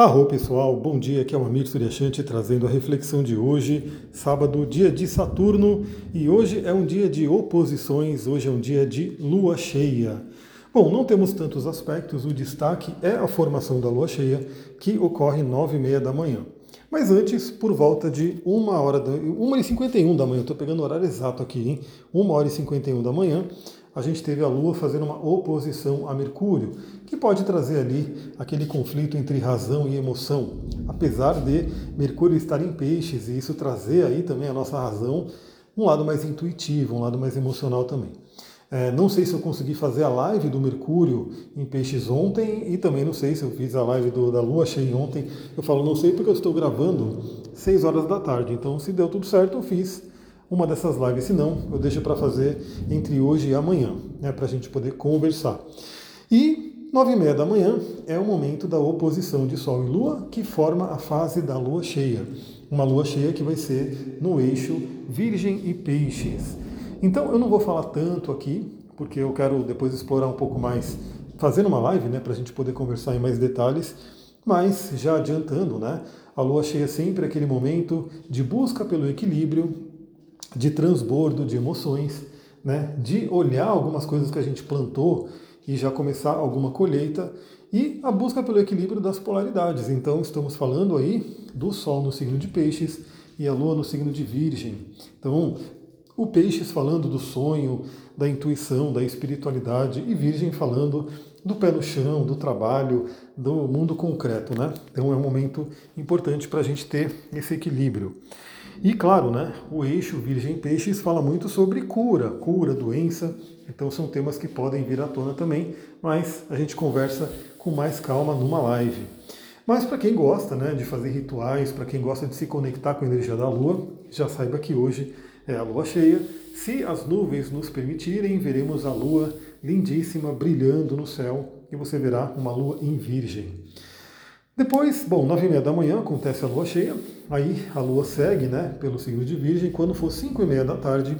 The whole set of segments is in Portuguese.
Arro pessoal, bom dia, aqui é o Amir Suryashanti trazendo a reflexão de hoje, sábado, dia de Saturno, e hoje é um dia de oposições, hoje é um dia de lua cheia. Bom, não temos tantos aspectos, o destaque é a formação da lua cheia, que ocorre nove e meia da manhã. Mas antes, por volta de uma hora, da, uma e cinquenta e um da manhã, estou pegando o horário exato aqui, hein? Uma hora e cinquenta e um da manhã, a gente teve a Lua fazendo uma oposição a Mercúrio, que pode trazer ali aquele conflito entre razão e emoção. Apesar de Mercúrio estar em peixes e isso trazer aí também a nossa razão, um lado mais intuitivo, um lado mais emocional também. É, não sei se eu consegui fazer a live do Mercúrio em Peixes ontem e também não sei se eu fiz a live do, da Lua cheia ontem. Eu falo não sei porque eu estou gravando 6 horas da tarde. Então, se deu tudo certo, eu fiz uma dessas lives. Se não, eu deixo para fazer entre hoje e amanhã, né, para a gente poder conversar. E nove e meia da manhã é o momento da oposição de Sol e Lua, que forma a fase da Lua cheia. Uma Lua cheia que vai ser no eixo Virgem e Peixes. Então eu não vou falar tanto aqui, porque eu quero depois explorar um pouco mais, fazendo uma live, né, para a gente poder conversar em mais detalhes. Mas já adiantando, né, a Lua cheia é sempre aquele momento de busca pelo equilíbrio, de transbordo de emoções, né? de olhar algumas coisas que a gente plantou e já começar alguma colheita e a busca pelo equilíbrio das polaridades. Então estamos falando aí do Sol no signo de Peixes e a Lua no signo de Virgem. Então o Peixes falando do sonho, da intuição, da espiritualidade e Virgem falando do pé no chão, do trabalho, do mundo concreto, né? Então é um momento importante para a gente ter esse equilíbrio. E claro, né, o eixo Virgem Peixes fala muito sobre cura, cura, doença, então são temas que podem vir à tona também, mas a gente conversa com mais calma numa live. Mas para quem gosta né, de fazer rituais, para quem gosta de se conectar com a energia da Lua, já saiba que hoje é a Lua cheia. Se as nuvens nos permitirem, veremos a Lua lindíssima brilhando no céu e você verá uma Lua em Virgem. Depois, bom, nove e meia da manhã acontece a lua cheia, aí a lua segue né, pelo signo de Virgem, quando for cinco e meia da tarde,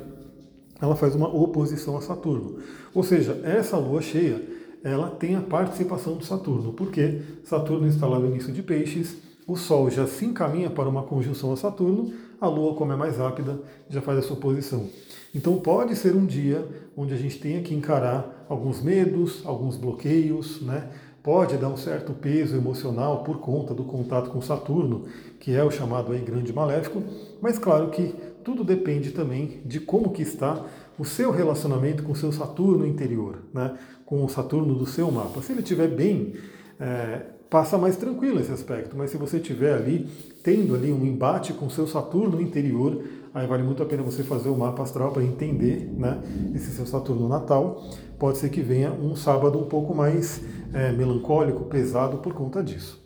ela faz uma oposição a Saturno. Ou seja, essa lua cheia, ela tem a participação do Saturno, porque Saturno está lá no início de peixes, o Sol já se encaminha para uma conjunção a Saturno, a Lua, como é mais rápida, já faz a sua oposição. Então pode ser um dia onde a gente tenha que encarar alguns medos, alguns bloqueios, né? pode dar um certo peso emocional por conta do contato com Saturno, que é o chamado aí grande maléfico, mas claro que tudo depende também de como que está o seu relacionamento com o seu Saturno interior, né? com o Saturno do seu mapa. Se ele estiver bem, é, passa mais tranquilo esse aspecto, mas se você estiver ali tendo ali um embate com seu Saturno interior, aí vale muito a pena você fazer o mapa astral para entender né, esse seu Saturno natal. Pode ser que venha um sábado um pouco mais é, melancólico, pesado por conta disso.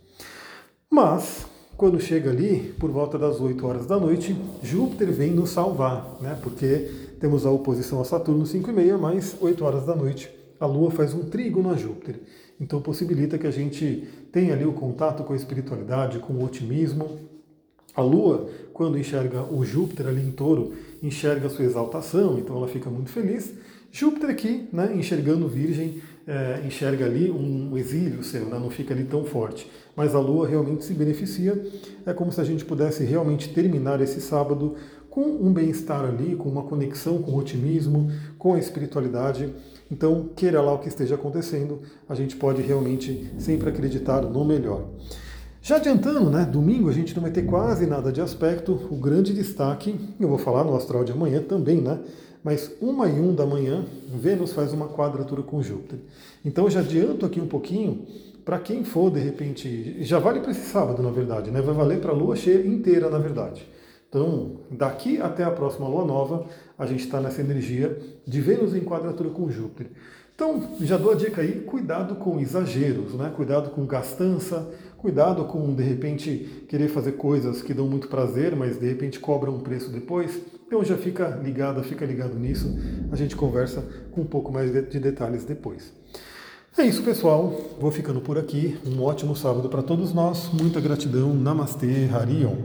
Mas, quando chega ali, por volta das 8 horas da noite, Júpiter vem nos salvar, né? porque temos a oposição a Saturno 5 e meia, mas 8 horas da noite a Lua faz um trígono a Júpiter. Então possibilita que a gente tenha ali o contato com a espiritualidade, com o otimismo. A Lua, quando enxerga o Júpiter ali em touro, enxerga a sua exaltação, então ela fica muito feliz. Júpiter aqui, né, enxergando Virgem, é, enxerga ali um exílio seu, né, não fica ali tão forte. Mas a Lua realmente se beneficia. É como se a gente pudesse realmente terminar esse sábado com um bem-estar ali, com uma conexão com o otimismo, com a espiritualidade. Então, queira lá o que esteja acontecendo, a gente pode realmente sempre acreditar no melhor. Já adiantando, né, domingo a gente não vai ter quase nada de aspecto. O grande destaque, eu vou falar no astral de amanhã também, né? Mas uma e um da manhã, Vênus faz uma quadratura com Júpiter. Então já adianto aqui um pouquinho para quem for de repente, já vale para esse sábado, na verdade, né? Vai valer para a lua cheia inteira, na verdade. Então, daqui até a próxima lua nova, a gente está nessa energia de Vênus em quadratura com Júpiter. Então, já dou a dica aí, cuidado com exageros, né? cuidado com gastança, cuidado com, de repente, querer fazer coisas que dão muito prazer, mas de repente cobram um preço depois. Então já fica ligado, fica ligado nisso. A gente conversa com um pouco mais de detalhes depois. É isso, pessoal. Vou ficando por aqui. Um ótimo sábado para todos nós. Muita gratidão. Namastê, Harion.